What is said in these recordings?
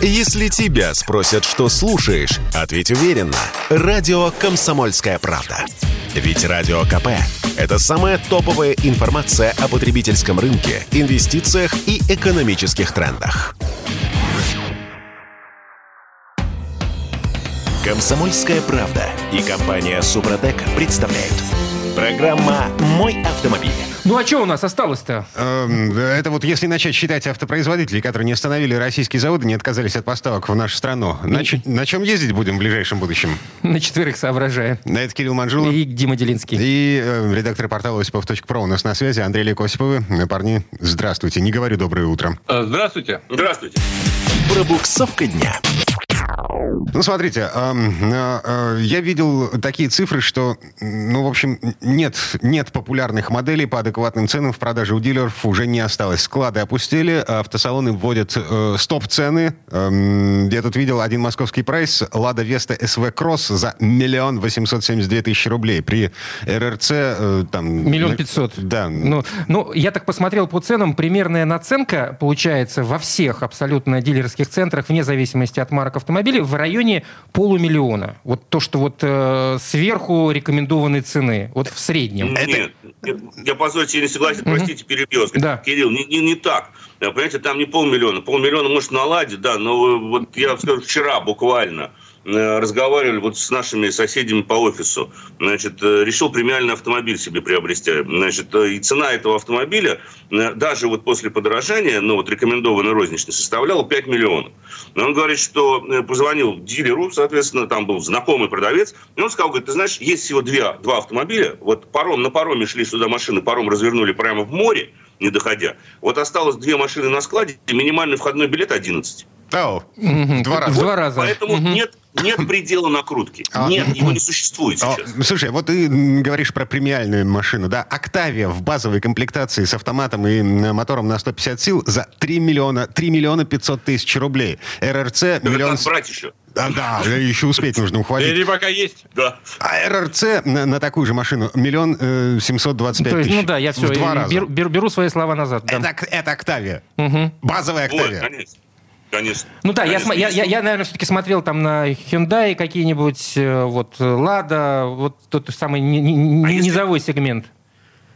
Если тебя спросят, что слушаешь, ответь уверенно. Радио «Комсомольская правда». Ведь Радио КП – это самая топовая информация о потребительском рынке, инвестициях и экономических трендах. «Комсомольская правда» и компания «Супротек» представляют. Программа «Мой автомобиль». Ну а что у нас осталось-то? Эм, Это вот если начать считать автопроизводителей, которые не остановили российские заводы, не отказались от поставок в нашу страну. На, ч- на чем ездить будем в ближайшем будущем? На четверых соображая. На это Кирилл Манжулов. И Дима Делинский. И э, редактор портала Осипов.про у нас на связи Андрей Олег Осиповы. Парни, здравствуйте. Не говорю доброе утро. Э, Здравствуйте. Здравствуйте. Пробуксовка дня. Ну, смотрите, э, э, я видел такие цифры, что, ну, в общем, нет, нет популярных моделей по адекватным ценам в продаже у дилеров уже не осталось. Склады опустили, автосалоны вводят э, стоп-цены. Я тут видел один московский прайс Лада Веста СВ Кросс за миллион восемьсот семьдесят две тысячи рублей. При РРЦ там... Миллион пятьсот. Да. Ну, ну, я так посмотрел по ценам, примерная наценка получается во всех абсолютно дилерских центрах, вне зависимости от марок автомобилей, в районе полумиллиона. Вот то, что вот э, сверху рекомендованной цены, вот в среднем. Нет, нет, я позвольте не согласен, простите, перебью. Да. Кирилл, не, не, не так. Э, Понимаете, там не полмиллиона. Полмиллиона, может, наладить, да, но э, вот я вам скажу, вчера буквально разговаривали вот с нашими соседями по офису. Значит, э, решил премиальный автомобиль себе приобрести. Значит, э, и цена этого автомобиля, э, даже вот после подорожания, ну вот рекомендованной розничной, составляла 5 миллионов. Но он говорит, что э, позвонил дилеру, соответственно, там был знакомый продавец, и он сказал, говорит, ты знаешь, есть всего две, два автомобиля, вот паром, на пароме шли сюда машины, паром развернули прямо в море, не доходя. Вот осталось две машины на складе, и минимальный входной билет 11. Ау, Мгм. два раза. Два раза. Поэтому Мгм. нет, нет предела накрутки. А, Нет, его не существует А, сейчас. Слушай, вот ты говоришь про премиальную машину, да? Октавия в базовой комплектации с автоматом и мотором на 150 сил за 3 миллиона, 3 миллиона 500 тысяч рублей. РРЦ Это миллион... надо брать еще. Да, да, еще успеть нужно ухватить. Или пока есть. Да. А РРЦ на, на такую же машину миллион э, 725 То есть, тысяч. ну да, я все, В два раза. беру, беру- свои слова назад. да. Это, это Октавия. Мгм. Базовая Вот, Октавия. конечно. Конечно. Ну да, я, Конечно, я, если- я, я, наверное, все-таки смотрел там на Hyundai какие-нибудь, э, вот, э, Лада, вот тот самый ни- ни- А если- низовой сегмент.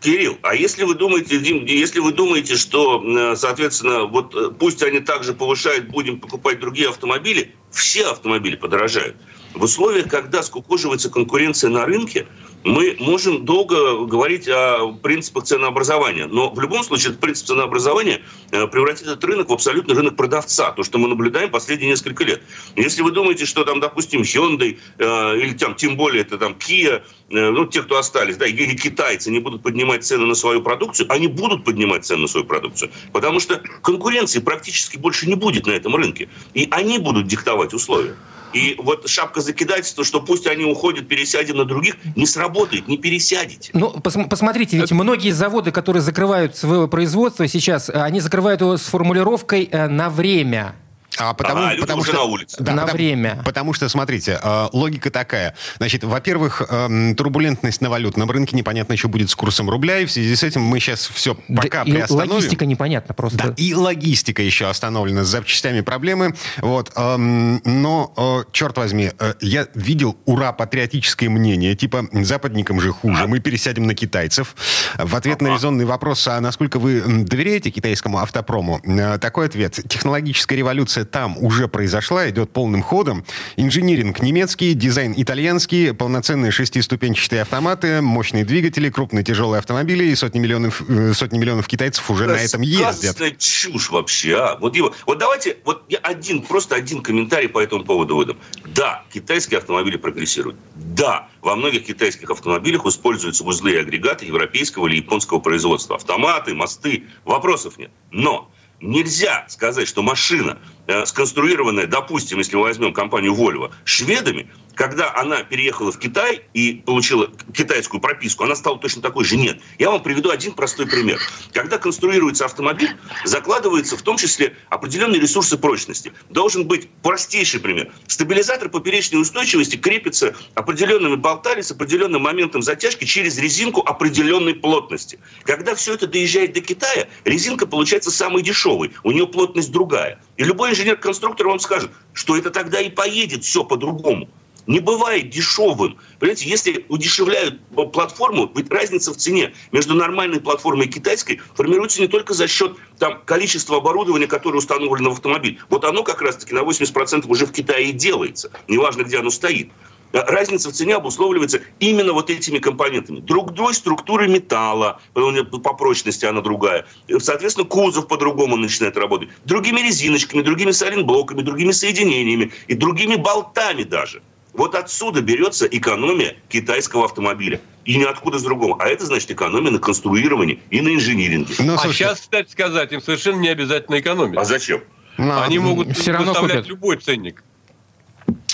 Кирилл, а если вы думаете, Дим, если вы думаете, что, э, соответственно, вот э, пусть они также повышают, будем покупать другие автомобили, все автомобили подорожают. В условиях, когда скукоживается конкуренция на рынке, мы можем долго говорить о принципах ценообразования. Но в любом случае этот принцип ценообразования э, превратит этот рынок в абсолютный рынок продавца. То, что мы наблюдаем последние несколько лет. Если вы думаете, что там, допустим, Hyundai э, или там, тем более это там Kia, э, ну, те, кто остались, да, или китайцы не будут поднимать цены на свою продукцию, они будут поднимать цены на свою продукцию. Потому что конкуренции практически больше не будет на этом рынке. И они будут диктовать условия. И вот шапка закидательства, что пусть они уходят, пересядем на других, не сработает, не пересядете. Ну, пос- посмотрите, ведь многие заводы, которые закрывают свое производство сейчас, э, они закрывают его с формулировкой э, «на время». А потому, А, люди потому уже что на улице. На потому- время. Потому что, смотрите, э, логика такая. Значит, во-первых, эм, турбулентность на валютном рынке, непонятно, что будет с курсом рубля, и в связи с этим мы сейчас все пока Да и приостановим. логистика непонятна просто. Да, и логистика еще остановлена с запчастями проблемы. Вот, эм, но, э, черт возьми, э, я видел ура-патриотическое мнение, типа западникам же хуже, мы пересядем на китайцев. В ответ на резонный вопрос, а насколько вы доверяете китайскому автопрому? Э, Такой ответ. Технологическая революция там уже произошла, идет полным ходом. Инжиниринг немецкий, дизайн итальянский, полноценные шестиступенчатые автоматы, мощные двигатели, крупные тяжелые автомобили и сотни миллионов, э, сотни миллионов китайцев уже на этом ездят. Чушь вообще, а. Вот, Дима, вот давайте, вот я один, просто один комментарий по этому поводу выдам. Да, китайские автомобили прогрессируют. Да, во многих китайских автомобилях используются узлы и агрегаты европейского или японского производства. Автоматы, мосты, вопросов нет. Но нельзя сказать, что машина, э, сконструированная, допустим, если мы возьмем компанию Volvo, шведами, когда она переехала в Китай и получила китайскую прописку, она стала точно такой же. Нет. Я вам приведу один простой пример. Когда конструируется автомобиль, закладывается в том числе определенные ресурсы прочности. Должен быть простейший пример. Стабилизатор поперечной устойчивости крепится определенными болтами с определенным моментом затяжки через резинку определенной плотности. Когда все это доезжает до Китая, резинка получается самой дешевой. У нее плотность другая. И любой инженер-конструктор вам скажет, что это тогда и поедет все по-другому не бывает дешевым. Понимаете, если удешевляют платформу, ведь разница в цене между нормальной платформой и китайской формируется не только за счет там, количества оборудования, которое установлено в автомобиль. Вот оно как раз-таки на 80% уже в Китае и делается. Неважно, где оно стоит. Разница в цене обусловливается именно вот этими компонентами. Другой структуры металла, по прочности она другая. Соответственно, кузов по-другому начинает работать. Другими резиночками, другими сайлентблоками, другими соединениями и другими болтами даже. Вот отсюда берется экономия китайского автомобиля. И ниоткуда с другого. А это значит экономия на конструировании и на инжиниринге. Но, ну, а сейчас, кстати сказать, им совершенно не обязательно экономить. А зачем? Но, Они могут все равно купят. любой ценник.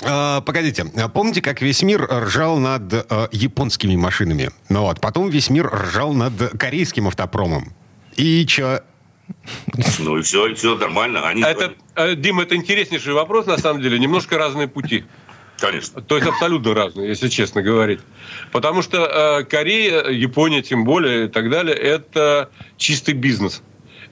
А, погодите, помните, как весь мир ржал над а, японскими машинами? Ну вот, потом весь мир ржал над корейским автопромом. И что? Ну и все, и все нормально. Они... Это, э, Дим, это интереснейший вопрос, на самом деле. Немножко разные пути. Конечно. То есть абсолютно разные, если честно говорить. Потому что э, Корея, Япония тем более и так далее, это чистый бизнес.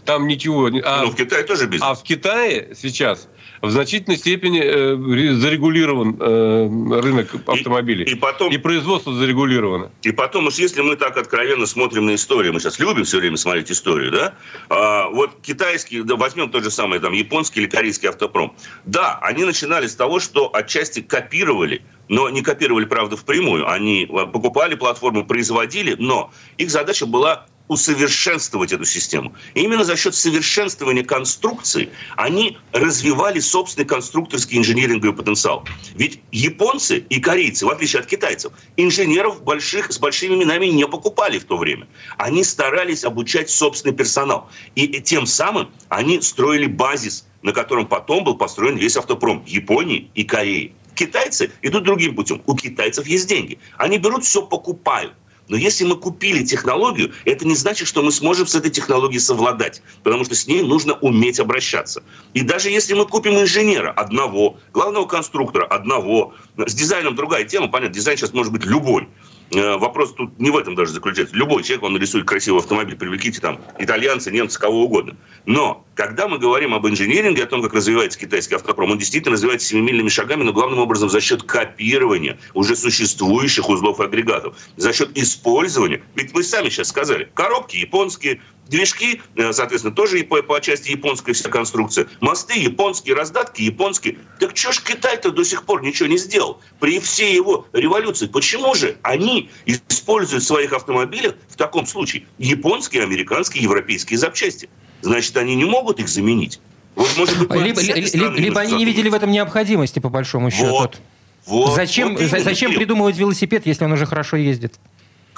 Там ничего... А, ну, в Китае тоже бизнес. А в Китае сейчас в значительной степени э, зарегулирован э, рынок автомобилей. И, и, потом, и производство зарегулировано. И потом, уж если мы так откровенно смотрим на историю, мы сейчас любим все время смотреть историю, да? А, вот китайский, да, возьмем тот же самый там японский или корейский автопром. Да, они начинали с того, что отчасти копировали но не копировали, правда, впрямую. Они э, покупали платформу, производили, но их задача была усовершенствовать эту систему. И именно за счет совершенствования конструкции они развивали собственный конструкторский инженеринговый потенциал. Ведь японцы и корейцы, в отличие от китайцев, инженеров больших, с большими именами не покупали в то время. Они старались обучать собственный персонал. И тем самым они строили базис, на котором потом был построен весь автопром Японии и Кореи. Китайцы идут другим путем. У китайцев есть деньги. Они берут все, покупают. Но если мы купили технологию, это не значит, что мы сможем с этой технологией совладать, потому что с ней нужно уметь обращаться. И даже если мы купим инженера одного, главного конструктора одного, с дизайном другая тема, понятно, дизайн сейчас может быть любой. Э, вопрос тут не в этом даже заключается. Любой человек, он нарисует красивый автомобиль, привлеките там итальянца, немца, кого угодно. Но когда мы говорим об инженеринге, о том, как развивается китайский автопром, он действительно развивается семимильными шагами, но главным образом за счет копирования уже существующих узлов и агрегатов, за счет использования. Ведь вы сами сейчас сказали, коробки японские, Движки, э, соответственно, тоже по, по части японской вся конструкция. Мосты японские, раздатки японские. Так что ж Китай-то до сих пор ничего не сделал? При всей его революции. Почему же они используют в своих автомобилях в таком случае японские, американские, европейские запчасти? Значит, они не могут их заменить. Вот, может быть, либо, либо, либо они не видели в этом необходимости, по большому счету. Вот. Вот, зачем вот зачем придумывать велосипед, если он уже хорошо ездит?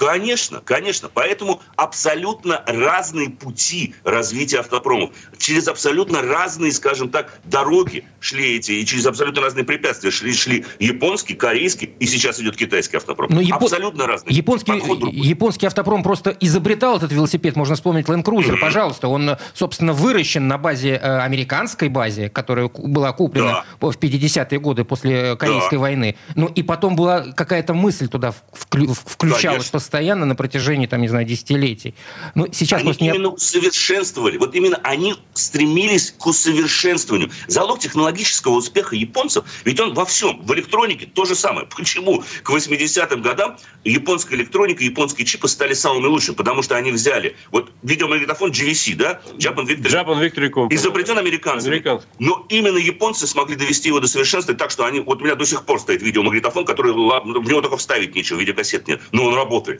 Конечно, конечно. Поэтому абсолютно разные пути развития автопромов. Через абсолютно разные, скажем так, дороги шли эти, и через абсолютно разные препятствия шли, шли японский, корейский, и сейчас идет китайский автопром. Но ну, Япон... Абсолютно разные. Японский, японский автопром просто изобретал этот велосипед. Можно вспомнить Land Cruiser, пожалуйста. Он, собственно, выращен на базе э, американской базе, которая была куплена да. в 50-е годы после Корейской да. войны. Ну и потом была какая-то мысль туда вклю... включалась Конечно постоянно на протяжении, там, не знаю, десятилетий. Но ну, сейчас они именно не... усовершенствовали. Вот именно они стремились к усовершенствованию. Залог технологического успеха японцев, ведь он во всем. В электронике то же самое. Почему? К 80-м годам японская электроника, японские чипы стали самыми лучшими, потому что они взяли вот видеомагнитофон GVC, да, Japan Victory, Japan Victory Company. изобретен американцами. Американцами. Но именно японцы смогли довести его до совершенства так, что они, вот у меня до сих пор стоит видеомагнитофон, который в него только вставить нечего, видеокассет нет, но он работает.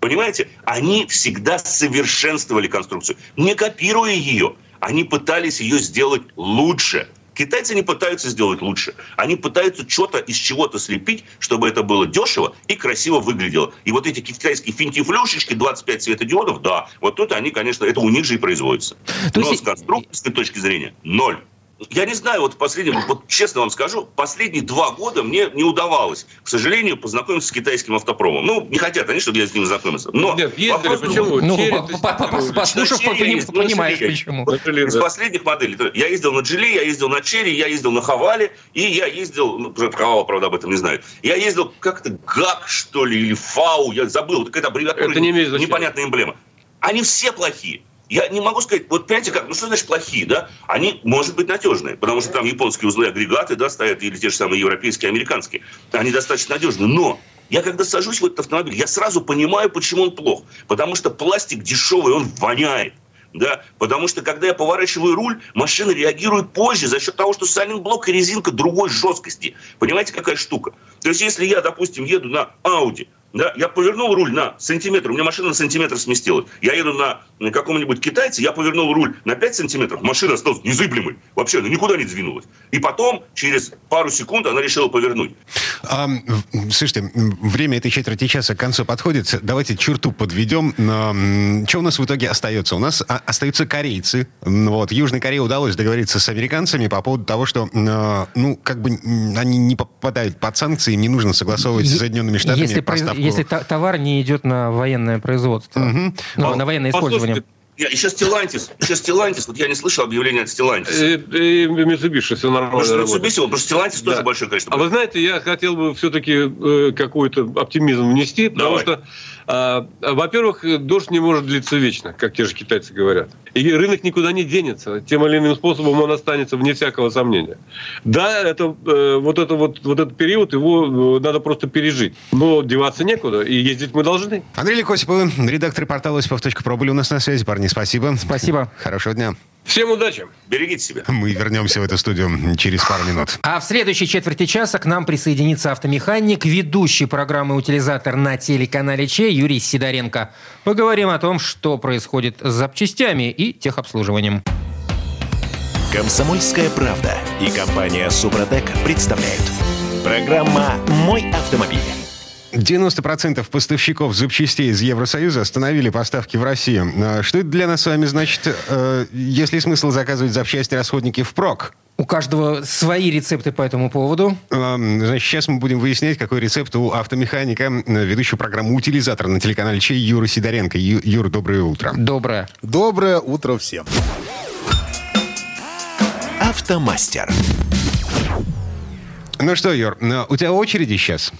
Понимаете? Они всегда совершенствовали конструкцию. Не копируя ее, они пытались ее сделать лучше. Китайцы не пытаются сделать лучше. Они пытаются что-то из чего-то слепить, чтобы это было дешево и красиво выглядело. И вот эти китайские финтифлюшечки, 25 светодиодов, да, вот тут они, конечно, это у них же и производится. То Но есть... с конструкторской точки зрения ноль. Я не знаю, вот последние, вот честно вам скажу, последние два года мне не удавалось, к сожалению, познакомиться с китайским автопромом. Ну, не хотят они, чтобы я с ним знакомился. Но Нет, ездили, почему? Ну, Черри, по- по- по- по- послушав, понимаешь, почему. Из последних моделей. Я ездил на Джили, я ездил на Черри, я ездил на Хавале, и я ездил, ну, про Хавал, правда, об этом не знаю. Я ездил как-то ГАК, что ли, или ФАУ, я забыл, какая-то аббревиатура, непонятная эмблема. Они все плохие. Я не могу сказать, вот понимаете как, ну что значит плохие, да? Они, может быть, надежные, потому что там японские узлы агрегаты, да, стоят, или те же самые европейские, американские. Они достаточно надежны, но я когда сажусь в этот автомобиль, я сразу понимаю, почему он плох. Потому что пластик дешевый, он воняет. Да, потому что когда я поворачиваю руль, машина реагирует позже за счет того, что сайлент-блок и резинка другой жесткости. Понимаете, какая штука? То есть, если я, допустим, еду на Audi, да, я повернул руль на сантиметр, у меня машина на сантиметр сместилась. Я еду на на каком-нибудь китайце, я повернул руль на 5 сантиметров, машина осталась незыблемой. Вообще, она никуда не двинулась. И потом, через пару секунд, она решила повернуть. А, слушайте, время этой четверти часа к концу подходит. Давайте черту подведем. Что у нас в итоге остается? У нас а, остаются корейцы. Вот. Южной Корее удалось договориться с американцами по поводу того, что, э, ну, как бы они не попадают под санкции, им не нужно согласовывать с Соединенными Штатами Если. Если товар не идет на военное производство, ну, А, на военное послушайте, использование. Я, еще Стилантис, еще Стилантис, вот я не слышал объявления от Стилантиса. И, и Mitsubishi все нормально Может, работает. Mitsubishi, потому что Стилантис тоже Да. большое количество. А вы знаете, я хотел бы все-таки какой-то оптимизм внести, потому Давай. что, во-первых, дождь не может длиться вечно, как те же китайцы говорят. И рынок никуда не денется. Тем или иным способом он останется вне всякого сомнения. Да, это, э, вот, это вот, вот этот период, его э, надо просто пережить. Но деваться некуда, и ездить мы должны. Андрей Лекосипов, редактор портала осипов.про были у нас на связи. Парни, спасибо. Спасибо. Хорошего дня. Всем удачи! Берегите себя. Мы вернемся в эту студию через пару минут. А в следующей четверти часа к нам присоединится автомеханик, ведущий программы «Утилизатор» на телеканале Че Юрий Сидоренко. Поговорим о том, что происходит с запчастями и техобслуживанием. Комсомольская правда и компания Супротек представляют. Программа «Мой автомобиль». 90% поставщиков запчастей из Евросоюза остановили поставки в Россию. А Что это для нас с вами значит? Э, Есть ли смысл заказывать запчасти расходники впрок? У каждого свои рецепты по этому поводу. Эм, Значит, сейчас мы будем выяснять, какой рецепт у автомеханика, э, ведущего программу «Утилизатор» на телеканале Чей Юры Сидоренко. Ю- Юра, доброе утро. Доброе. Доброе утро всем. Автомастер. Ну что, Юр, э, у тебя очереди сейчас?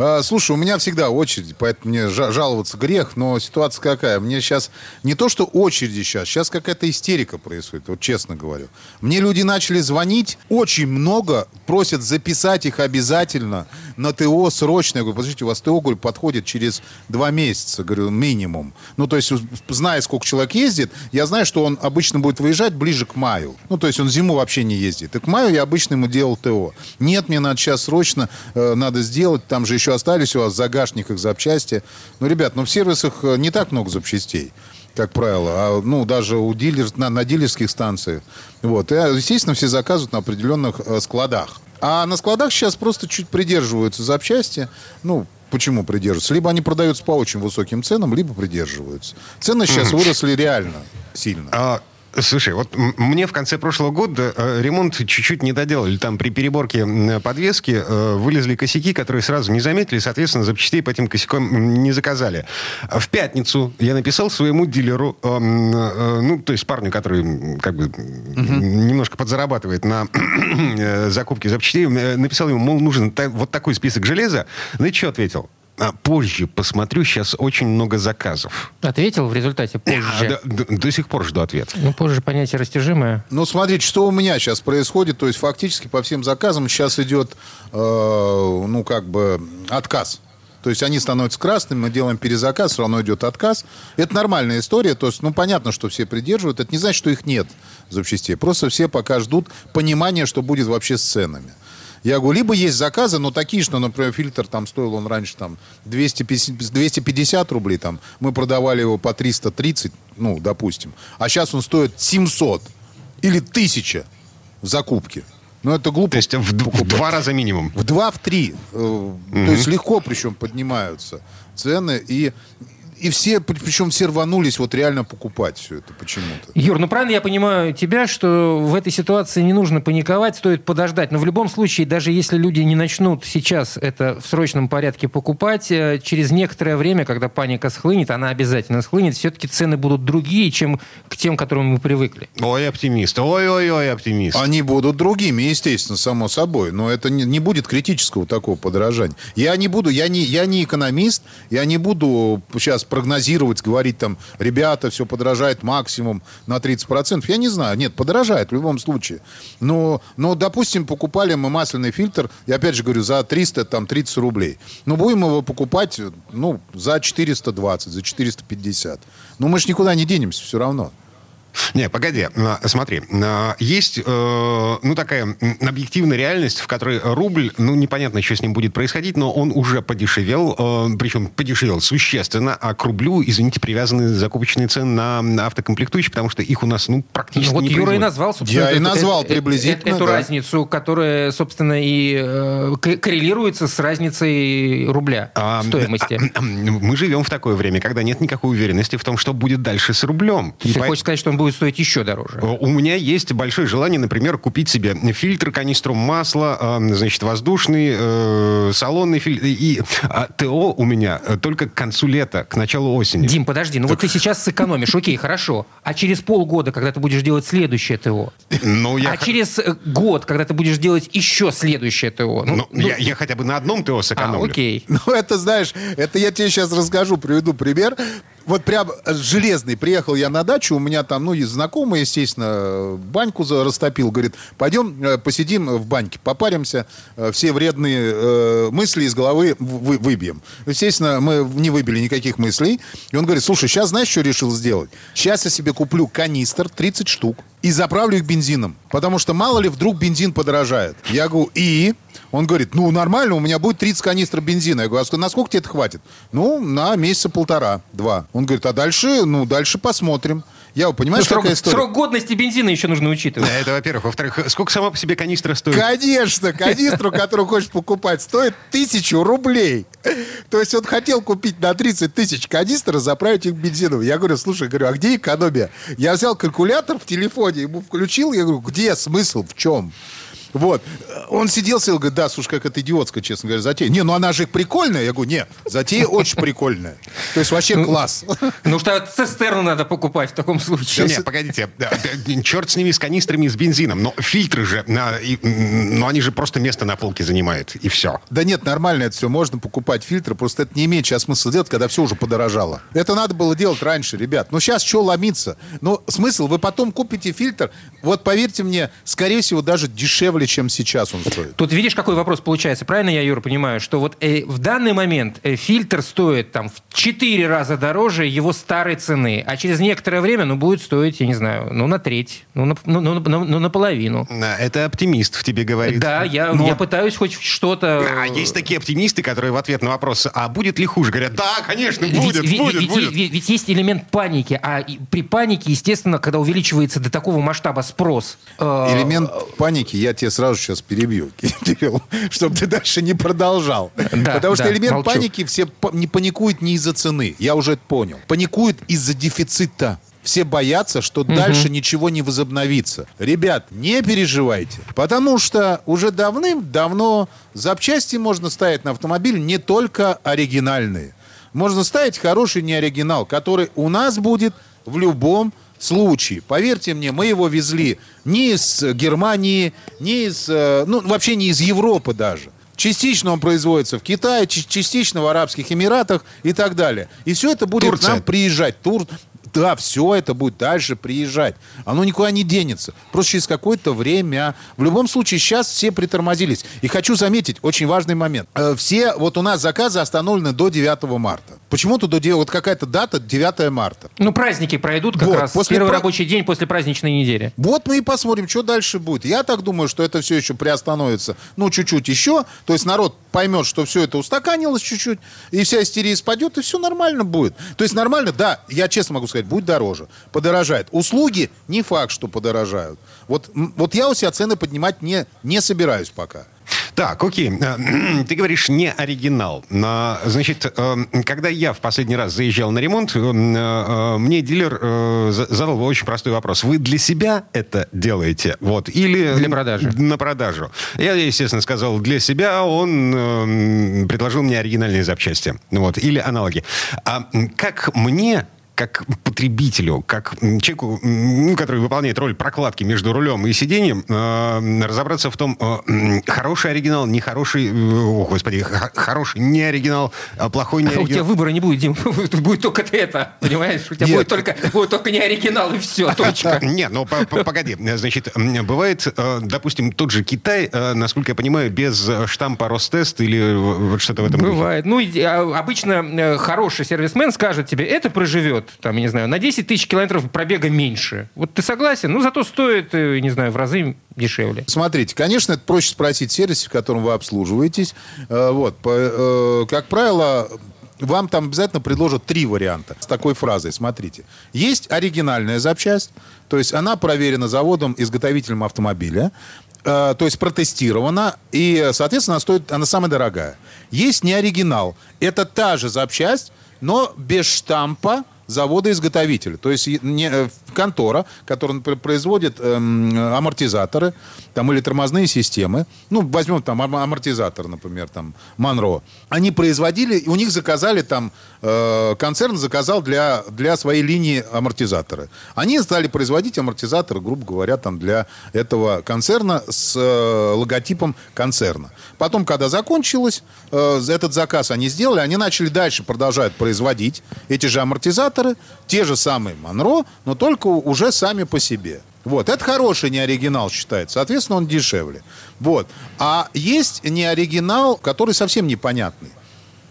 А, слушай, у меня всегда очередь, поэтому мне жа- жаловаться грех, но ситуация какая? Мне сейчас не то, что очереди сейчас, сейчас какая-то истерика происходит, вот честно говорю. Мне люди начали звонить, очень много, просят записать их обязательно на ТО срочно. Я говорю, подождите, у вас ТО, говорю, подходит через два месяца, говорю, минимум. Ну, то есть, зная, сколько человек ездит, я знаю, что он обычно будет выезжать ближе к маю. Ну, то есть, он зиму вообще не ездит. И к маю я обычно ему делал ТО. Нет, мне надо сейчас срочно, э, надо сделать, там же еще остались у вас в загашниках запчасти. Ну, ребят, ну, в сервисах э, не так много запчастей как правило, а, ну, даже у дилер, на, на дилерских станциях. Вот. И, а, естественно, все заказывают на определенных э, складах. А на складах сейчас просто чуть придерживаются запчасти. Ну, почему придерживаются? Либо они продаются по очень высоким ценам, либо придерживаются. Цены сейчас выросли реально сильно. А, Слушай, вот мне в конце прошлого года э, ремонт чуть-чуть не доделали. Там при переборке подвески э, вылезли косяки, которые сразу не заметили, соответственно, запчастей по этим косякам не заказали. В пятницу я написал своему дилеру, э, ну, то есть парню, который как бы м, немножко подзарабатывает на закупке запчастей, написал ему, мол, нужен вот такой список железа. Знаете, что ответил? А позже посмотрю, сейчас очень много заказов. Ответил в результате А, позже. до, до- до сих пор жду ответ. Ну, позже понятие растяжимое. Ну, смотрите, что у меня сейчас происходит. То есть, фактически по всем заказам сейчас идет, э, ну, как бы, отказ. То есть они становятся красными, мы делаем перезаказ, все равно идет отказ. Это нормальная история. То есть, ну, понятно, что все придерживают. Это не значит, что их нет запчастей. Просто все пока ждут понимания, что будет вообще с ценами. Я говорю, либо есть заказы, но такие, что, например, фильтр там стоил он раньше там 250, 250 рублей, там, мы продавали его по 330, ну, допустим. А сейчас он стоит 700 или 1000 в закупке. Ну, это глупо. То есть в, в два раза минимум. В два, в три. Э, То есть легко причем поднимаются цены. И и все, причем все рванулись вот реально покупать все это почему-то. Юр, ну правильно я понимаю тебя, что в этой ситуации не нужно паниковать, стоит подождать. Но в любом случае, даже если люди не начнут сейчас это в срочном порядке покупать, э, через некоторое время, когда паника схлынет, она обязательно схлынет, все-таки цены будут другие, чем к тем, к которым мы привыкли. Ой, оптимист. Ой-ой-ой, оптимист. Они будут другими, естественно, само собой. Но это не, не будет критического такого подорожания. Я не буду, я не, я не экономист, я не буду сейчас прогнозировать, говорить там, ребята, все подорожает максимум на 30%. Я не знаю. Нет, подорожает в любом случае. Но, но допустим, покупали мы масляный фильтр, я опять же говорю, за 300, там, 30 рублей. Но будем его покупать, ну, за 420, за 450. Ну, мы же никуда не денемся все равно. Не, погоди, а, смотри, а, есть, э, ну, такая объективная реальность, в которой рубль, ну, непонятно, что с ним будет происходить, но он уже подешевел, э, причем подешевел существенно, а к рублю, извините, привязаны закупочные цены на автокомплектующие, потому что их у нас, ну, практически ну, вот не Юра и назвал, собственно, Я и эту- назвал эту- приблизительно, эту да. разницу, которая, собственно, и э, коррелируется с разницей рубля А, стоимости. а, а, Мы живем в такое время, когда нет никакой уверенности в том, что будет дальше с рублем. И Ты по- хочешь сказать, что он будет стоить еще дороже? У меня есть большое желание, например, купить себе фильтр, канистру масла, э, значит, воздушный, э, салонный фильтр. И а, ТО у меня э, только к концу лета, к началу осени. Дим, подожди, ну вот ты сейчас сэкономишь, окей, хорошо. А через полгода, когда ты будешь делать следующее ТО? Ну, я, А через э, год, когда ты будешь делать еще следующее ТО? ну, ну, я, я хотя бы на одном ТО а, сэкономлю. окей. Ну, это, знаешь, это я тебе сейчас расскажу, приведу пример. Вот прям железный. Приехал я на дачу, у меня там, ну, есть знакомый, естественно, баньку растопил. Говорит, пойдем э, посидим в баньке, попаримся, э, все вредные э, мысли из головы вы- выбьем. Естественно, мы не выбили никаких мыслей. И он говорит, слушай, сейчас знаешь, что решил сделать? Сейчас я себе куплю канистр, 30 штук, и заправлю их бензином. Потому что мало ли вдруг бензин подорожает. Я говорю, и? Он говорит, ну, нормально, у меня будет 30 канистр бензина. Я говорю, а на сколько тебе это хватит? Ну, на месяца полтора, два. Он говорит, а дальше, ну, дальше посмотрим. Я, говорю, Ну, понимаешь, срок, какая история? срок годности бензина еще нужно учитывать. Да, это во-первых. Во-вторых, сколько сама по себе канистра стоит? Конечно, канистру, которую хочешь покупать, стоит тысячу рублей. То есть он хотел купить на 30 тысяч канистр и заправить их бензином. Я говорю, слушай, говорю, а где экономия? Я взял калькулятор в телефоне, ему включил, я говорю, где смысл, в чем? Вот. Он сидел, сидел, говорит, да, слушай, как это идиотская, честно говоря, затея. Не, ну она же прикольная. Я говорю, нет, затея очень прикольная. То есть вообще класс. Ну что цистерну надо покупать в таком случае. Не, погодите, черт с ними, с канистрами, с бензином, но фильтры же, ну они же просто место на полке занимают, и все. Да нет, нормально это все. Можно покупать фильтры. Просто это не имеет сейчас смысла делать, когда все уже подорожало. Это надо было делать раньше, ребят. Ну, сейчас что ломиться? Ну, смысл? Вы потом купите фильтр. Вот поверьте мне, скорее всего, даже дешевле, чем сейчас он стоит. Тут видишь, какой вопрос получается. Правильно я, Юра, понимаю, что вот э, в данный момент э, фильтр стоит там в 4 раза дороже его старой цены, а через некоторое время, ну, будет стоить, я не знаю, ну, на треть, ну, на, ну, ну, ну, ну, наполовину. Это оптимист в тебе говорит. Да, я, Ну, я пытаюсь хоть что-то... А есть такие оптимисты, которые в ответ на вопрос, а будет ли хуже, говорят, да, конечно, будет, ведь, будет, ведь- будет. ведь- ведь есть элемент паники, а при панике, естественно, когда увеличивается до такого масштаба спрос, э, Элемент паники я тебе сразу сейчас перебью, Кирилл, чтобы ты дальше не продолжал. Да, Потому что да, элемент молчу. паники все не паникуют не из-за цены. Я уже это понял. Паникуют из-за дефицита. Все боятся, что дальше ничего не возобновится. Ребят, не переживайте. Потому что уже давным-давно запчасти можно ставить на автомобиль не только оригинальные. Можно ставить хороший неоригинал, который у нас будет в любом случае. Поверьте мне, мы его везли не из Германии, не из, э, ну, вообще не из Европы даже. Частично он производится в Китае, частично в Арабских Эмиратах и так далее. И все это будет Турция. к нам приезжать. Тур... Да, все это будет дальше приезжать. Оно никуда не денется. Просто через какое-то время. В любом случае, сейчас все притормозились. И хочу заметить очень важный момент. Э, Все, вот у нас заказы остановлены до 9 марта. Почему-то до 9, вот какая-то дата 9 марта. ну, праздники пройдут как Вот, раз. после Первый пра- рабочий день после праздничной недели. Вот мы и посмотрим, что дальше будет. Я так думаю, что это все еще приостановится. Ну, чуть-чуть еще. То есть народ поймет, что все это устаканилось чуть-чуть, и вся истерия спадет, и все нормально будет. То есть нормально, да, я честно могу сказать, будет дороже. Подорожает. Услуги не факт, что подорожают. Вот, вот я у себя цены поднимать не, не собираюсь пока. Так, окей. Э, ты говоришь не оригинал. Значит, э, когда я в последний раз заезжал на ремонт, э, мне дилер задал очень простой вопрос. Вы для себя это делаете? Вот. Или для продажи? На продажу. Я, естественно, сказал для себя. Он предложил мне оригинальные запчасти. Вот. Или аналоги. А как мне как потребителю, как человеку, который выполняет роль прокладки между рулем и сиденьем, э, разобраться в том, э, хороший оригинал, нехороший, э, о, господи, хороший не оригинал, а плохой не оригинал. У тебя выбора не будет, Дим, будет только это, понимаешь? У тебя будет только, будет только не оригинал, и все, точка. Нет, ну погоди, значит, бывает, допустим, тот же Китай, насколько я понимаю, без штампа Ростест или вот что-то в этом Бывает. Ну, а, обычно хороший сервисмен скажет тебе, это проживет, там, я не знаю, на 10 тысяч километров пробега меньше. Вот ты согласен? Ну, зато стоит, э, не знаю, в разы дешевле. Смотрите, конечно, это проще спросить сервис, в котором вы обслуживаетесь. Э, вот, э, как правило, вам там обязательно предложат три варианта с такой фразой. Смотрите. Есть оригинальная запчасть, то есть она проверена заводом, изготовителем автомобиля, то есть протестирована, и, соответственно, она стоит, она самая дорогая. Есть не оригинал. Это та же запчасть, но без штампа, завода-изготовителя. То есть не, э, контора, которая производит эм, амортизаторы там, или тормозные системы. Ну, возьмем там амортизатор, например, там, Монро. Они производили, у них заказали там, э, концерн заказал для, для своей линии амортизаторы. Они стали производить амортизаторы, грубо говоря, там, для этого концерна с э, логотипом концерна. Потом, когда закончилось, э, этот заказ они сделали, они начали дальше продолжать производить эти же амортизаторы, те же самые Монро, но только уже сами по себе. Вот, это хороший не оригинал считается, соответственно, он дешевле. Вот. А есть не оригинал, который совсем непонятный.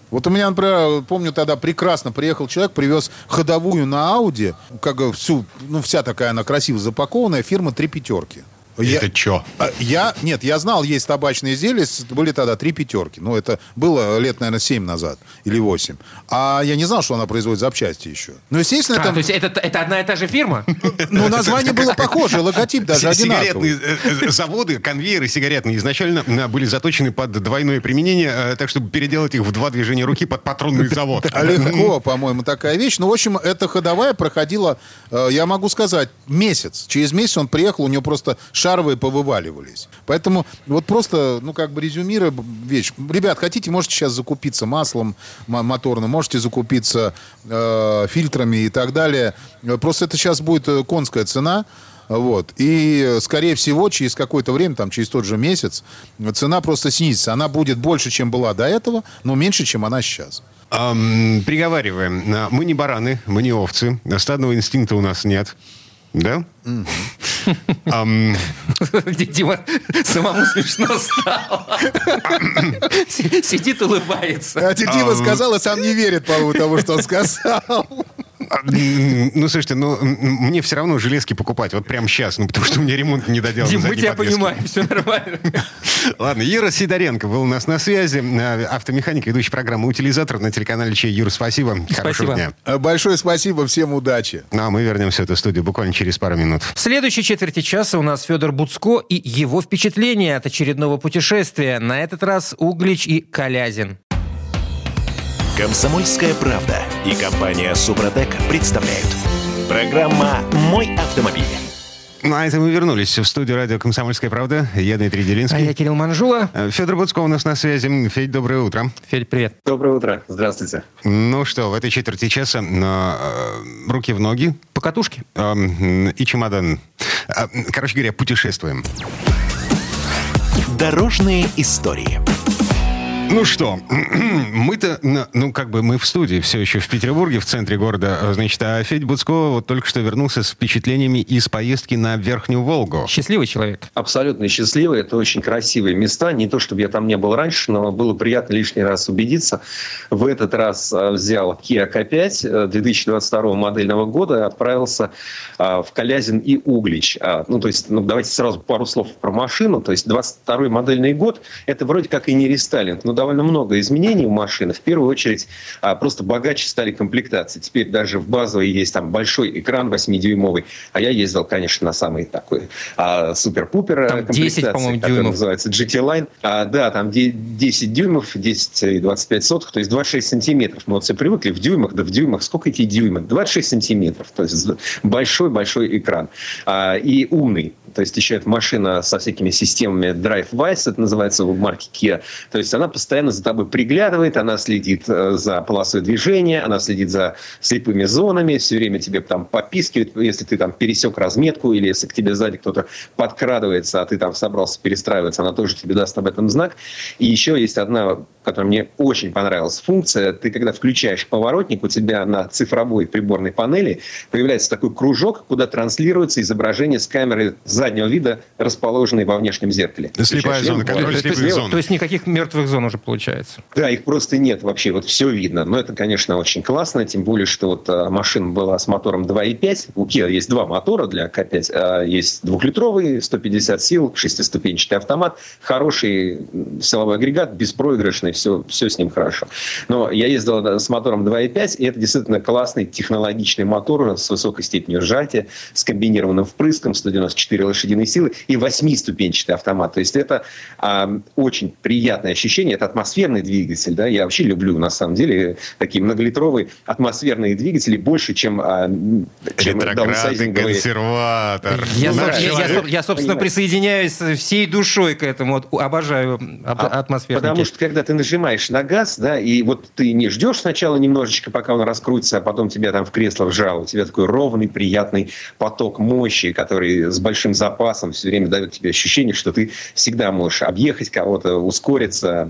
Вот у меня, например, помню, тогда прекрасно приехал человек, привез ходовую на Ауди, как всю, ну, вся такая она красиво запакованная, фирма «Три пятерки». Я, это что? А, я, нет, я знал, есть табачные изделия, были тогда три пятерки. Ну, это было лет, наверное, семь назад или восемь. А я не знал, что она производит запчасти еще. Ну, естественно, а, это... то есть это, это одна и та же фирма? Ну, название было похоже, логотип даже одинаковый. Сигаретные э, э, заводы, конвейеры сигаретные изначально э, были заточены под двойное применение, так, чтобы переделать их в два движения руки под патронный завод. Легко, по-моему, такая вещь. Ну, в общем, эта ходовая проходила, я могу сказать, месяц. Через месяц он приехал, у него просто шаровые повываливались. Поэтому вот просто, ну, как бы резюмируя вещь. Ребят, хотите, можете сейчас закупиться маслом моторным, можете закупиться э, фильтрами и так далее. Просто это сейчас будет э, конская цена. Вот. И, скорее всего, через какое-то время, там, через тот же месяц, цена просто снизится. Она будет больше, чем была до этого, но меньше, чем она сейчас. Эм, приговариваем. Мы не бараны, мы не овцы. Стадного инстинкта у нас нет. Да? Дима самому смешно стало. Сидит, улыбается. А Дима сказал, и сам не верит, по-моему, тому, что он сказал. Ну, слушайте, ну, мне все равно железки покупать вот прямо сейчас, ну, потому что у меня ремонт не доделан. Дим, мы тебя понимаем, все нормально. Ладно, Юра Сидоренко был у нас на связи, э, автомеханик, ведущий программы «Утилизатор» на телеканале Чей. Юра, спасибо. Хорошего дня. Э, большое спасибо, всем удачи. Ну, а мы вернемся в эту студию буквально через пару минут. В следующей четверти часа у нас Федор Буцко и его впечатления от очередного путешествия. На этот раз Углич и Калязин. Комсомольская правда и компания Супротек представляют. Программа «Мой автомобиль». На этом мы вернулись в студию радио «Комсомольская правда». Я Дмитрий Делинский. А я Кирилл Манжула. Э, Федор Буцко у нас на связи. Федь, доброе утро. Федь, привет. Доброе утро. Здравствуйте. Ну что, в этой четверти часа э, руки в ноги. По катушке. Э, и чемодан. Э, короче говоря, путешествуем. Дорожные истории. Ну что, мы-то, ну, как бы мы в студии все еще в Петербурге, в центре города, значит, а Федь Буцко вот только что вернулся с впечатлениями из поездки на Верхнюю Волгу. Счастливый человек. Абсолютно счастливый. Это очень красивые места. Не то, чтобы я там не был раньше, но было приятно лишний раз убедиться. В этот раз а, взял Kia K5 2022 э, модельного года и отправился а, в Калязин и Углич. А, ну, то есть, ну, давайте сразу пару слов про машину. То есть, 22 модельный год, это вроде как и не рестайлинг. Но довольно много изменений у машины. В первую очередь, а, просто богаче стали комплектации. Теперь даже в базовой есть там большой экран 8-дюймовый, а я ездил, конечно, на самый такой а, супер-пупер там 10, по-моему, дюймов. называется GT Line. А, да, там 10 дюймов, 10 и 25 сотых, то есть 26 сантиметров. Мы вот все привыкли в дюймах, да в дюймах. Сколько эти дюймы? 26 сантиметров. То есть большой-большой экран. А, и умный. То есть еще эта машина со всякими системами Drive-Wise, это называется в марке Kia. То есть она постоянно за тобой приглядывает, она следит э, за полосой движения, она следит за слепыми зонами, все время тебе там попискивает, если ты там пересек разметку или если к тебе сзади кто-то подкрадывается, а ты там собрался перестраиваться, она тоже тебе даст об этом знак. И еще есть одна, которая мне очень понравилась, функция. Ты когда включаешь поворотник, у тебя на цифровой приборной панели появляется такой кружок, куда транслируется изображение с камеры заднего вида, расположенной во внешнем зеркале. Слепая зона, контроль слепых зон. То есть никаких мертвых зон уже получается? Да, их просто нет вообще, вот все видно. Но это, конечно, очень классно, тем более, что вот а, машина была с мотором 2.5. У Kia есть два мотора для К5. А, есть двухлитровый, 150 сил, шестиступенчатый автомат. Хороший силовой агрегат, беспроигрышный, все, все с ним хорошо. Но я ездил с мотором 2.5, и это действительно классный технологичный мотор с высокой степенью сжатия, с комбинированным впрыском, 194 лошадиные силы и восьмиступенчатый автомат. То есть это а, очень приятное ощущение. Это атмосферный двигатель. Да? Я вообще люблю, на самом деле, такие многолитровые атмосферные двигатели больше, чем, а, чем консерватор. Я, я, я, я, собственно, понимаете. присоединяюсь всей душой к этому. Вот, обожаю а, атмосферу. Потому что, когда ты нажимаешь на газ, да, и вот ты не ждешь сначала немножечко, пока он раскрутится, а потом тебя там в кресло вжал. У тебя такой ровный, приятный поток мощи, который с большим запасом все время дает тебе ощущение, что ты всегда можешь объехать кого-то, ускориться,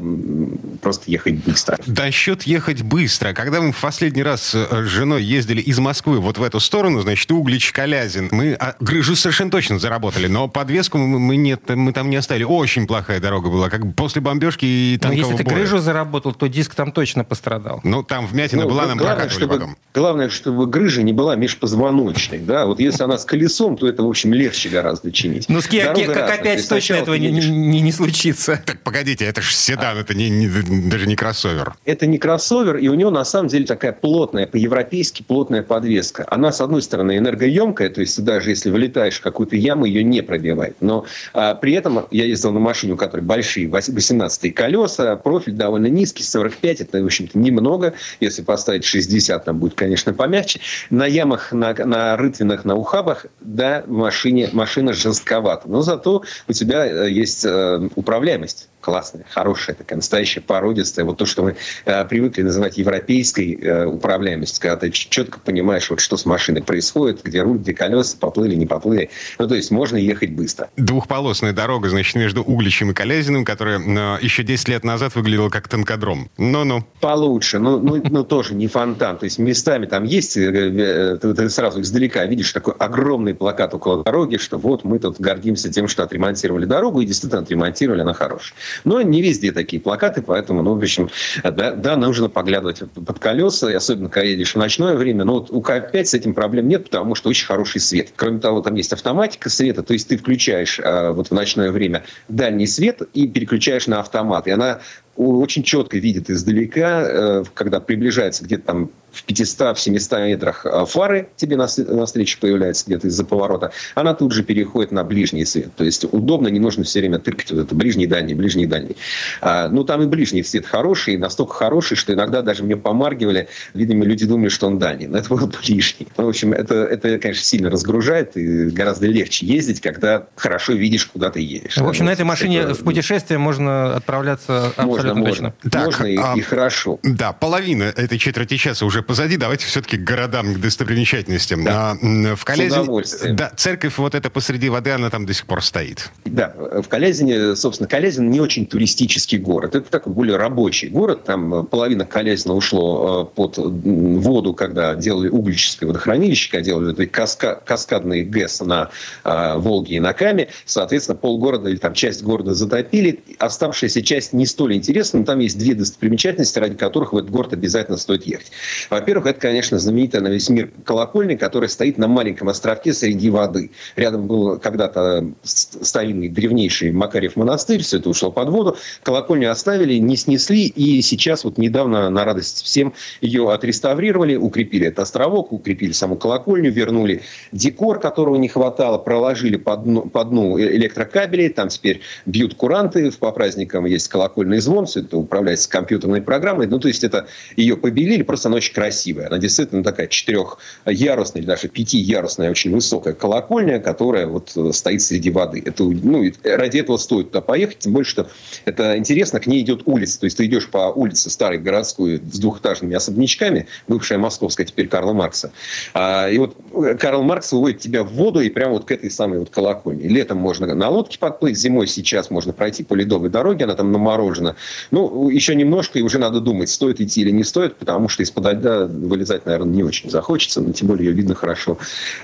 просто ехать быстро. Да, счет ехать быстро. Когда мы в последний раз э, с женой ездили из Москвы вот в эту сторону, значит, Углич, Калязин, мы а, грыжу совершенно точно заработали, но подвеску мы, мы, нет, мы там не оставили. Очень плохая дорога была, как после бомбежки и танкового Но если боя. ты грыжу заработал, то диск там точно пострадал. Ну, там вмятина ну, была, нам главное, чтобы, потом. Главное, чтобы грыжа не была межпозвоночной. Да? Вот если она с колесом, то это, в общем, легче гораздо чинить. Ну, с Kia, как опять точно этого не, не, не случится. Так, погодите, это же седан, а. это не, не, даже не кроссовер. Это не кроссовер, и у него, на самом деле, такая плотная, по-европейски плотная подвеска. Она, с одной стороны, энергоемкая, то есть даже если вылетаешь в какую-то яму, ее не пробивает. Но а, при этом я ездил на машине, у которой большие 18 колеса, профиль довольно низкий, 45, это, в общем-то, немного. Если поставить 60, там будет, конечно, помягче. На ямах, на, на рытвинах, на ухабах, да, машине, машина жестковата. Но зато у тебя э, есть э, управляемость классная, хорошая, такая настоящая породистая. Вот то, что мы э, привыкли называть европейской э, управляемостью, когда ты четко понимаешь, вот что с машиной происходит, где руль, где колеса, поплыли, не поплыли. Ну, то есть можно ехать быстро. Двухполосная дорога, значит, между Угличем и Колязиным, которая э, еще 10 лет назад выглядела как танкодром. Ну-ну. Получше, ну, ну, ну тоже не фонтан. То есть местами там есть, э, э, ты, ты сразу издалека видишь такой огромный плакат около дороги, что вот мы тут гордимся тем, что отремонтировали дорогу, и действительно отремонтировали, она хорошая. Но не везде такие плакаты, поэтому, ну, в общем, да, да нужно поглядывать под колеса, и особенно, когда едешь в ночное время. Но вот у К5 с этим проблем нет, потому что очень хороший свет. Кроме того, там есть автоматика света, то есть ты включаешь а, вот в ночное время дальний свет и переключаешь на автомат. И она очень четко видит издалека, э, когда приближается где-то там в 500, в 700 метрах а, фары тебе навстречу появляется где-то из-за поворота, она тут же переходит на ближний свет. То есть удобно, не нужно все время тыркать вот это ближний, дальний, ближний, дальний. А, ну, там и ближний свет хороший, настолько хороший, что иногда даже мне помаргивали, видимо, люди думали, что он дальний, но это был ближний. Ну, в общем, это, это, конечно, сильно разгружает и гораздо легче ездить, когда хорошо видишь, куда ты едешь. В общем, на этой машине это... в путешествие можно отправляться абсолютно можно, точно. Так, можно и, а, и хорошо. Да, половина этой четверти часа уже позади, давайте все-таки к городам, к достопримечательностям. Да. А, в Колязине, да, церковь вот эта посреди воды, она там до сих пор стоит. Да, в Колязине, собственно, Колязин не очень туристический город. Это такой более рабочий город. Там половина Колязина ушло э, под воду, когда делали углическое водохранилище, когда делали этой каска, каскадный ГЭС на э, Волге и на Каме. Соответственно, полгорода или там часть города затопили. Оставшаяся часть не столь интересна интересно, но там есть две достопримечательности, ради которых в этот город обязательно стоит ехать. Во-первых, это, конечно, знаменитая на весь мир колокольня, которая стоит на маленьком островке среди воды. Рядом был когда-то старинный древнейший Макарьев монастырь, все это ушло под воду. Колокольню оставили, не снесли, и сейчас вот недавно на радость всем ее отреставрировали, укрепили этот островок, укрепили саму колокольню, вернули декор, которого не хватало, проложили по дну, по дну электрокабели, там теперь бьют куранты, по праздникам есть колокольный звон, все это управляется компьютерной программой, ну, то есть это ее побелили, просто она очень красивая. Она действительно такая четырехярусная или даже пятиярусная, очень высокая колокольня, которая вот стоит среди воды. Это, ну, ради этого стоит туда поехать, тем более, что это интересно, к ней идет улица, то есть ты идешь по улице старой городской с двухэтажными особнячками, бывшая московская, теперь Карла Маркса. А, и вот Карл Маркс выводит тебя в воду и прямо вот к этой самой вот колокольне. Летом можно на лодке подплыть, зимой сейчас можно пройти по ледовой дороге, она там наморожена. Ну, еще немножко, и уже надо думать, стоит идти или не стоит, потому что из-под льда вылезать, наверное, не очень захочется, но тем более ее видно хорошо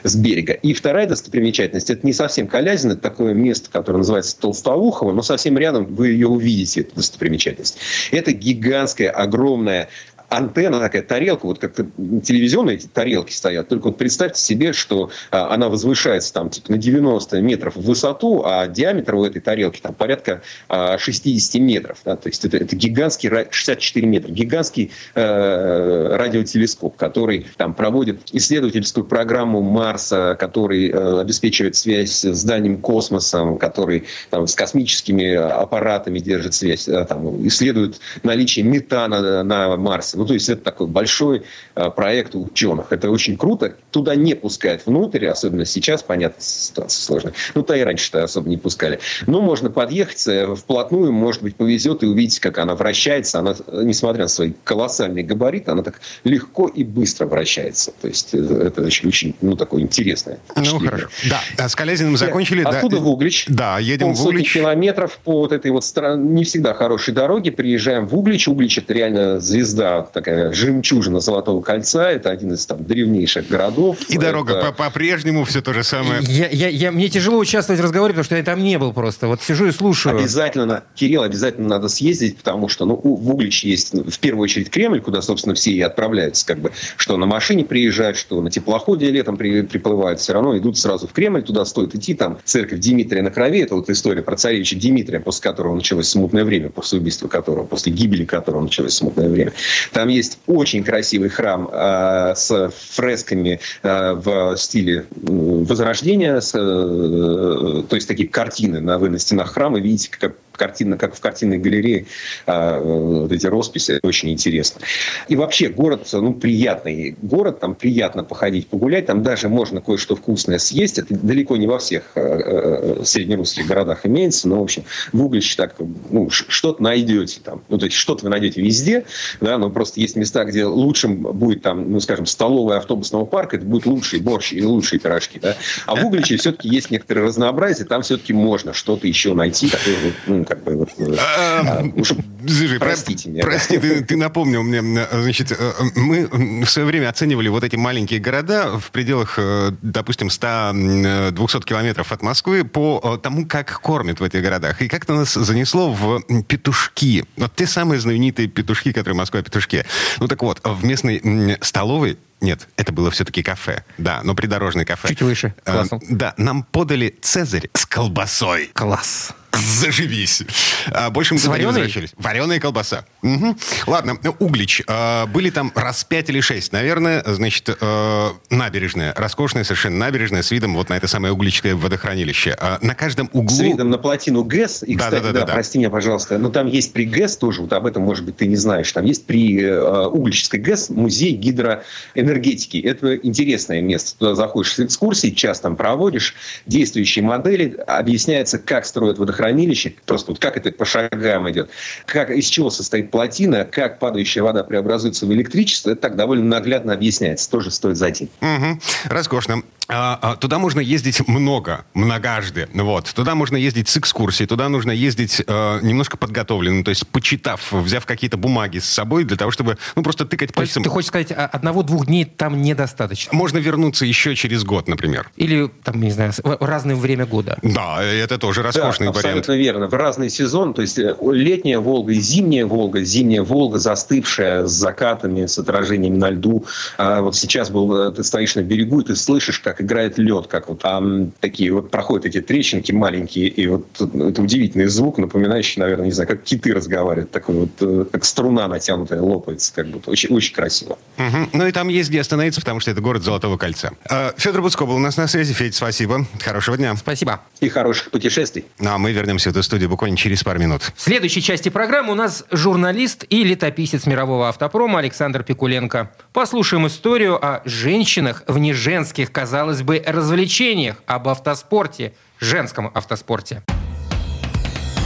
с берега. И вторая достопримечательность, это не совсем Калязин, это такое место, которое называется Толстоухово, но совсем рядом вы ее увидите, эту достопримечательность. Это гигантская, огромная антенна, такая тарелка, вот как телевизионные тарелки стоят. Только вот представьте себе, что а, она возвышается там типа на 90 метров в высоту, а диаметр у этой тарелки там порядка а, 60 метров. Да? То есть это, это гигантский, 64 метра, гигантский э, радиотелескоп, который там проводит исследовательскую программу Марса, который э, обеспечивает связь с дальним космосом, который там, с космическими аппаратами держит связь, э, там, исследует наличие метана на Марсе. Ну, то есть это такой большой э, проект ученых. Это очень круто. Туда не пускают внутрь, особенно сейчас, понятно, ситуация сложная. Ну, то и раньше-то особо не пускали. Но можно подъехать э, вплотную, может быть, повезет и увидеть, как она вращается. Она, несмотря на свои колоссальные габариты, она так легко и быстро вращается. То есть э, это очень, очень ну, такое интересное. Ну, хорошо. Да, с Колязиным закончили. Оттуда да. в Углич. Да, едем в Углич. километров по вот этой вот не всегда хорошей дороге. Приезжаем в Углич. Углич – это реально звезда такая жемчужина Золотого кольца. Это один из там древнейших городов. И дорога это... по-прежнему все то же самое. Я, я, я, мне тяжело участвовать в разговоре, потому что я там не был просто. Вот сижу и слушаю. Обязательно, Кирилл, обязательно надо съездить, потому что ну, в Углич есть в первую очередь Кремль, куда, собственно, все и отправляются. Как бы, что на машине приезжают, что на теплоходе летом при, приплывают. Все равно идут сразу в Кремль, туда стоит идти. Там церковь Дмитрия на крови. Это вот история про царевича Дмитрия, после которого началось смутное время, после убийства которого, после гибели которого началось смутное время. Там есть очень красивый храм э, с фресками э, в стиле Возрождения, с, э, то есть такие картины на, вы на стенах храма видите, как картина, как в картинной галерее, а, вот эти росписи, очень интересно. И вообще город, ну, приятный город, там приятно походить, погулять, там даже можно кое-что вкусное съесть, это далеко не во всех э, э, среднерусских городах имеется, но, в общем, в Угличе так, ну, что-то найдете там, ну, то есть что-то вы найдете везде, да, но просто есть места, где лучшим будет там, ну, скажем, столовая автобусного парка, это будет лучший борщ и лучшие пирожки, да, а в Угличе все-таки есть некоторое разнообразие, там все-таки можно что-то еще найти, такое, ну, как бы вот... Э, а, а, простите меня. Прости, ты напомнил мне. Значит, э, мы в свое время оценивали вот эти маленькие города в пределах, э, допустим, 100-200 километров от Москвы по тому, как кормят в этих городах. И как-то нас занесло в петушки. Вот те самые знаменитые петушки, которые Москва петушки. Ну так вот, в местной столовой нет, это было все-таки кафе. Да, но придорожное кафе. Чуть выше. Э, да, нам подали цезарь с колбасой. Класс заживись. А больше мы туда не возвращались. Вареная колбаса. Угу. Ладно, Углич. А, были там раз пять или шесть, наверное. Значит, а, набережная. Роскошная совершенно набережная с видом вот на это самое угличское водохранилище. А, на каждом углу... С видом на плотину ГЭС. И, да, кстати, да, да, да, да, прости меня, пожалуйста, но там есть при ГЭС тоже, вот об этом, может быть, ты не знаешь, там есть при э, Угличской ГЭС музей гидроэнергетики. Это интересное место. Туда заходишь с экскурсией, час там проводишь, действующие модели, объясняется, как строят водохранилище хранилище, просто вот как это по шагам идет, как, из чего состоит плотина, как падающая вода преобразуется в электричество, это так довольно наглядно объясняется. Тоже стоит зайти. Угу. Роскошно. А, а, туда можно ездить много, многожды. Вот. Туда можно ездить с экскурсией, туда нужно ездить э, немножко подготовленным, то есть почитав, взяв какие-то бумаги с собой для того, чтобы ну, просто тыкать пальцем. Ты хочешь сказать, а, одного-двух дней там недостаточно? Можно вернуться еще через год, например. Или, там, не знаю, в разное время года. Да, это тоже роскошный да, вариант. абсолютно верно. В разный сезон, то есть э, летняя Волга и зимняя Волга, зимняя Волга застывшая с закатами, с отражениями на льду. А вот сейчас был, э, ты стоишь на берегу, и ты слышишь, как играет лед, как вот там такие вот проходят эти трещинки маленькие, и вот это удивительный звук, напоминающий, наверное, не знаю, как киты разговаривают, такой вот, э, как струна натянутая лопается, как будто очень, очень красиво. Угу. Ну и там есть где остановиться, потому что это город Золотого кольца. А, Федор Буцко был у нас на связи. Федь, спасибо. Хорошего дня. Спасибо. И хороших путешествий. Ну а мы вернемся в эту студию буквально через пару минут. В следующей части программы у нас журналист и летописец мирового автопрома Александр Пикуленко. Послушаем историю о женщинах в неженских, казалось бы, развлечениях, об автоспорте, женском автоспорте.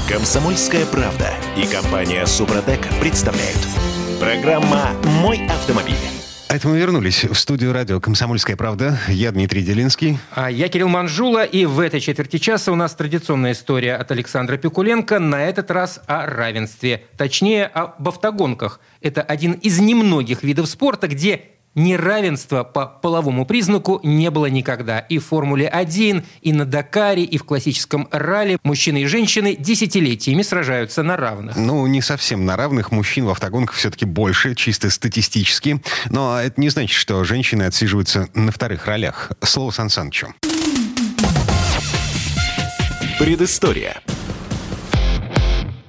Комсомольская правда и компания Супротек представляют. Программа «Мой автомобиль». А это мы вернулись в студию радио «Комсомольская правда». Я Дмитрий Делинский. А я Кирилл Манжула. И в этой четверти часа у нас традиционная история от Александра Пикуленко. На этот раз о равенстве. Точнее, об автогонках. Это один из немногих видов спорта, где неравенства по половому признаку не было никогда. И в Формуле-1, и на Дакаре, и в классическом ралли мужчины и женщины десятилетиями сражаются на равных. Ну, не совсем на равных. Мужчин в автогонках все-таки больше, чисто статистически. Но это не значит, что женщины отсиживаются на вторых ролях. Слово Сан Санычу. Предыстория.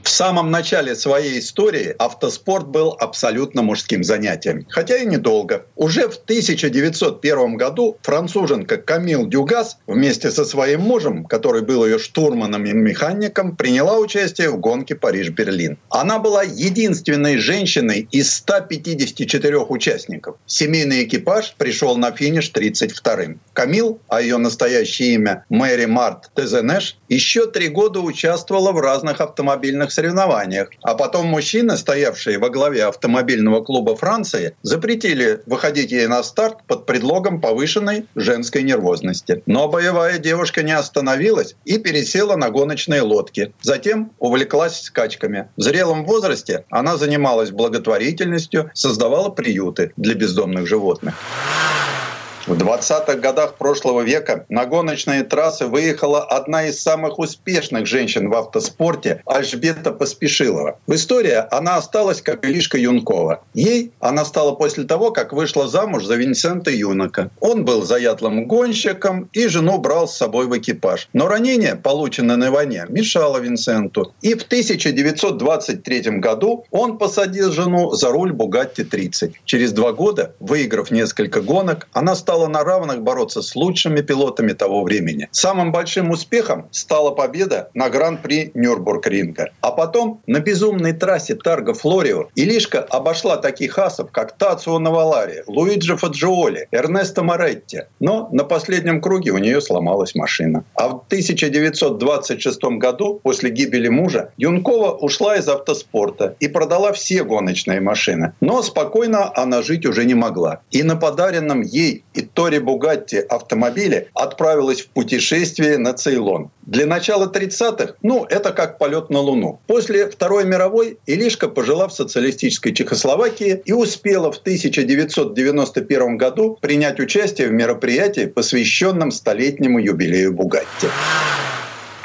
В самом начале своей истории автоспорт был абсолютно мужским занятием, хотя и недолго. Уже в 1901 году француженка Камил Дюгас вместе со своим мужем, который был ее штурманом и механиком, приняла участие в гонке Париж-Берлин. Она была единственной женщиной из 154 участников. Семейный экипаж пришел на финиш 32-м. Камил, а ее настоящее имя Мэри Март Тезенеш, еще три года участвовала в разных автомобильных соревнованиях. А потом мужчины, стоявшие во главе автомобильного клуба Франции, запретили выходить ей на старт под предлогом повышенной женской нервозности. Но боевая девушка не остановилась и пересела на гоночные лодки. Затем увлеклась скачками. В зрелом возрасте она занималась благотворительностью, создавала приюты для бездомных животных. В 20-х годах прошлого века на гоночные трассы выехала одна из самых успешных женщин в автоспорте Альжбета Поспешилова. В истории она осталась как Илишка Юнкова. Ей она стала после того, как вышла замуж за Винсента Юнока. Он был заядлым гонщиком и жену брал с собой в экипаж. Но ранение, полученное на войне, мешало Винсенту. И в 1923 году он посадил жену за руль Бугатти-30. Через два года, выиграв несколько гонок, она стала стала на равных бороться с лучшими пилотами того времени. Самым большим успехом стала победа на Гран-при Нюрбург-ринга. А потом на безумной трассе Тарго Флорио Илишка обошла таких асов, как Тацио Навалари, Луиджи Фаджиоли, Эрнесто Моретти. Но на последнем круге у нее сломалась машина. А в 1926 году, после гибели мужа, Юнкова ушла из автоспорта и продала все гоночные машины. Но спокойно она жить уже не могла. И на подаренном ей и Тори Бугатти автомобиле отправилась в путешествие на Цейлон. Для начала 30-х, ну, это как полет на Луну. После Второй мировой Илишка пожила в социалистической Чехословакии и успела в 1991 году принять участие в мероприятии, посвященном столетнему юбилею Бугатти.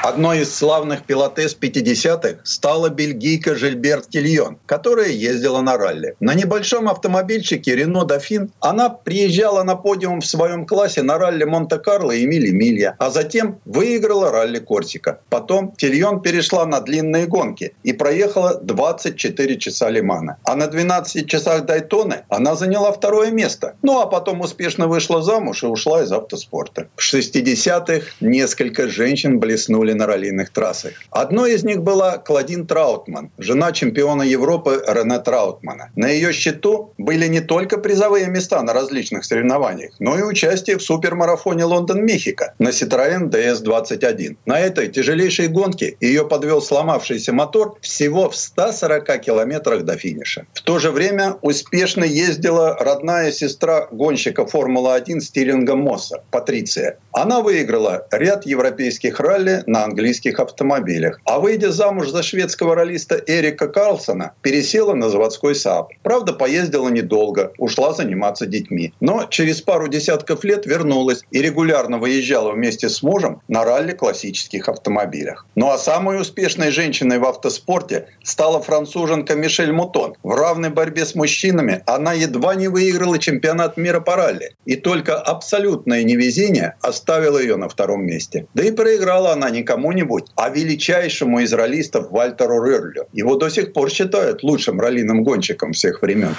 Одной из славных пилотес 50-х стала бельгийка Жильберт Тильон, которая ездила на ралли. На небольшом автомобильчике Рено Дофин она приезжала на подиум в своем классе на ралли Монте-Карло и Мили-Милья, а затем выиграла ралли Корсика. Потом Тильон перешла на длинные гонки и проехала 24 часа Лимана. А на 12 часах Дайтоны она заняла второе место. Ну а потом успешно вышла замуж и ушла из автоспорта. В 60-х несколько женщин блеснули на раллийных трассах. Одной из них была Клодин Траутман, жена чемпиона Европы Рене Траутмана. На ее счету были не только призовые места на различных соревнованиях, но и участие в супермарафоне Лондон-Мехико на Citroën DS-21. На этой тяжелейшей гонке ее подвел сломавшийся мотор всего в 140 километрах до финиша. В то же время успешно ездила родная сестра гонщика Формулы-1 Стирлинга Мосса, Патриция. Она выиграла ряд европейских ралли на английских автомобилях. А выйдя замуж за шведского раллиста Эрика Карлсона, пересела на заводской Saab. Правда, поездила недолго, ушла заниматься детьми. Но через пару десятков лет вернулась и регулярно выезжала вместе с мужем на ралли классических автомобилях. Ну а самой успешной женщиной в автоспорте стала француженка Мишель Мутон. В равной борьбе с мужчинами она едва не выиграла чемпионат мира по ралли. И только абсолютное невезение оставило ее на втором месте. Да и проиграла она не кому-нибудь, а величайшему из раллистов Вальтеру Рерлю. Его до сих пор считают лучшим раллиным гонщиком всех времен.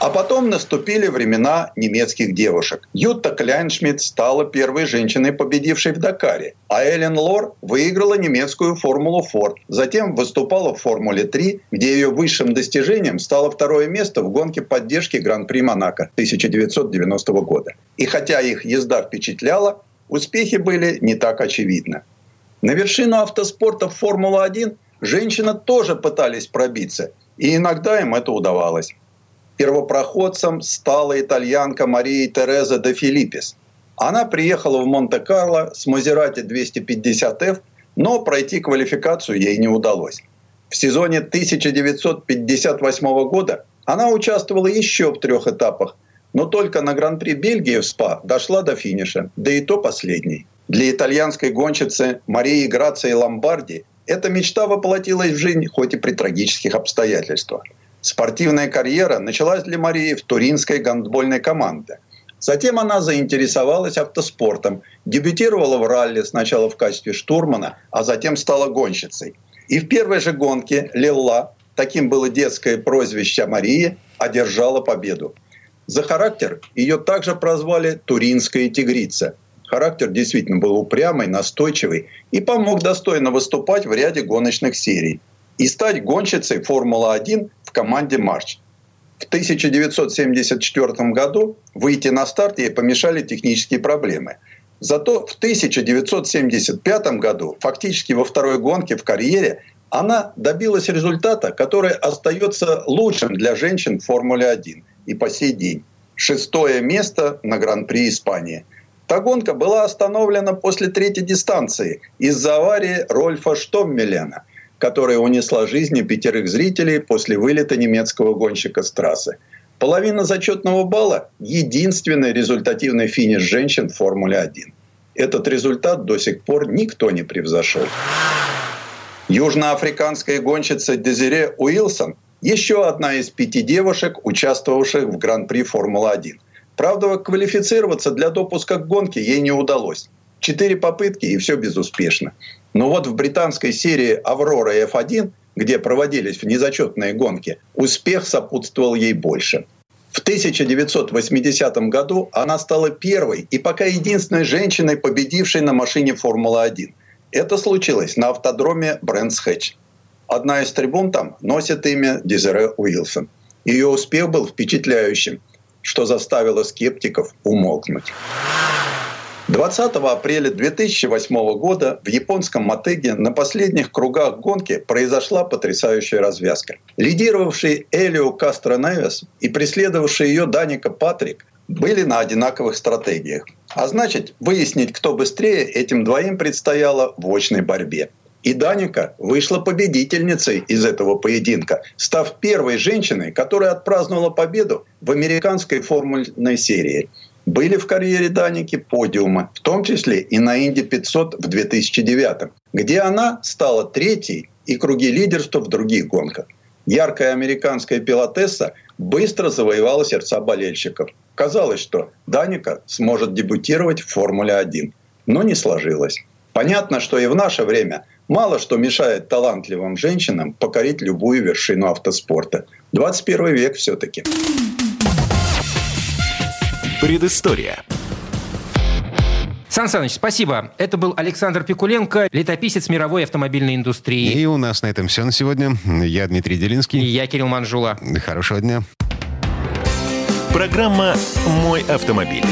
А потом наступили времена немецких девушек. Ютта Кляйншмидт стала первой женщиной, победившей в Дакаре. А Эллен Лор выиграла немецкую формулу Форд. Затем выступала в Формуле 3, где ее высшим достижением стало второе место в гонке поддержки Гран-при Монако 1990 года. И хотя их езда впечатляла, успехи были не так очевидны. На вершину автоспорта в Формулу-1 женщины тоже пытались пробиться, и иногда им это удавалось. Первопроходцем стала итальянка Мария Тереза де Филиппис. Она приехала в Монте-Карло с Мазерати 250F, но пройти квалификацию ей не удалось. В сезоне 1958 года она участвовала еще в трех этапах, но только на Гран-при Бельгии в СПА дошла до финиша, да и то последней. Для итальянской гонщицы Марии Грации Ломбарди эта мечта воплотилась в жизнь, хоть и при трагических обстоятельствах. Спортивная карьера началась для Марии в туринской гандбольной команде. Затем она заинтересовалась автоспортом, дебютировала в ралли сначала в качестве штурмана, а затем стала гонщицей. И в первой же гонке Лилла, таким было детское прозвище Марии, одержала победу. За характер ее также прозвали «Туринская тигрица». Характер действительно был упрямый, настойчивый и помог достойно выступать в ряде гоночных серий и стать гонщицей Формулы-1 в команде «Марч». В 1974 году выйти на старт ей помешали технические проблемы. Зато в 1975 году, фактически во второй гонке в карьере, она добилась результата, который остается лучшим для женщин в Формуле-1 и по сей день. Шестое место на Гран-при Испании. Та гонка была остановлена после третьей дистанции из-за аварии Рольфа Штоммелена – которая унесла жизни пятерых зрителей после вылета немецкого гонщика с трассы. Половина зачетного балла – единственный результативный финиш женщин в Формуле-1. Этот результат до сих пор никто не превзошел. Южноафриканская гонщица Дезире Уилсон – еще одна из пяти девушек, участвовавших в Гран-при Формулы-1. Правда, квалифицироваться для допуска к гонке ей не удалось. Четыре попытки и все безуспешно. Но вот в британской серии «Аврора F1», где проводились внезачетные гонки, успех сопутствовал ей больше. В 1980 году она стала первой и пока единственной женщиной, победившей на машине Формула-1. Это случилось на автодроме Брэнс Хэтч. Одна из трибун там носит имя Дезире Уилсон. Ее успех был впечатляющим, что заставило скептиков умолкнуть. 20 апреля 2008 года в японском Матеге на последних кругах гонки произошла потрясающая развязка. Лидировавший Элио Кастро Невес и преследовавший ее Даника Патрик были на одинаковых стратегиях. А значит, выяснить, кто быстрее, этим двоим предстояло в очной борьбе. И Даника вышла победительницей из этого поединка, став первой женщиной, которая отпраздновала победу в американской формульной серии – были в карьере Даники подиумы, в том числе и на Инди 500 в 2009, где она стала третьей и круги лидерства в других гонках. Яркая американская пилотесса быстро завоевала сердца болельщиков. Казалось, что Даника сможет дебютировать в Формуле-1, но не сложилось. Понятно, что и в наше время мало что мешает талантливым женщинам покорить любую вершину автоспорта. 21 век все-таки. Предыстория. Сан Саныч, спасибо. Это был Александр Пикуленко, летописец мировой автомобильной индустрии. И у нас на этом все на сегодня. Я Дмитрий Делинский. И я Кирилл Манжула. Хорошего дня. Программа «Мой автомобиль».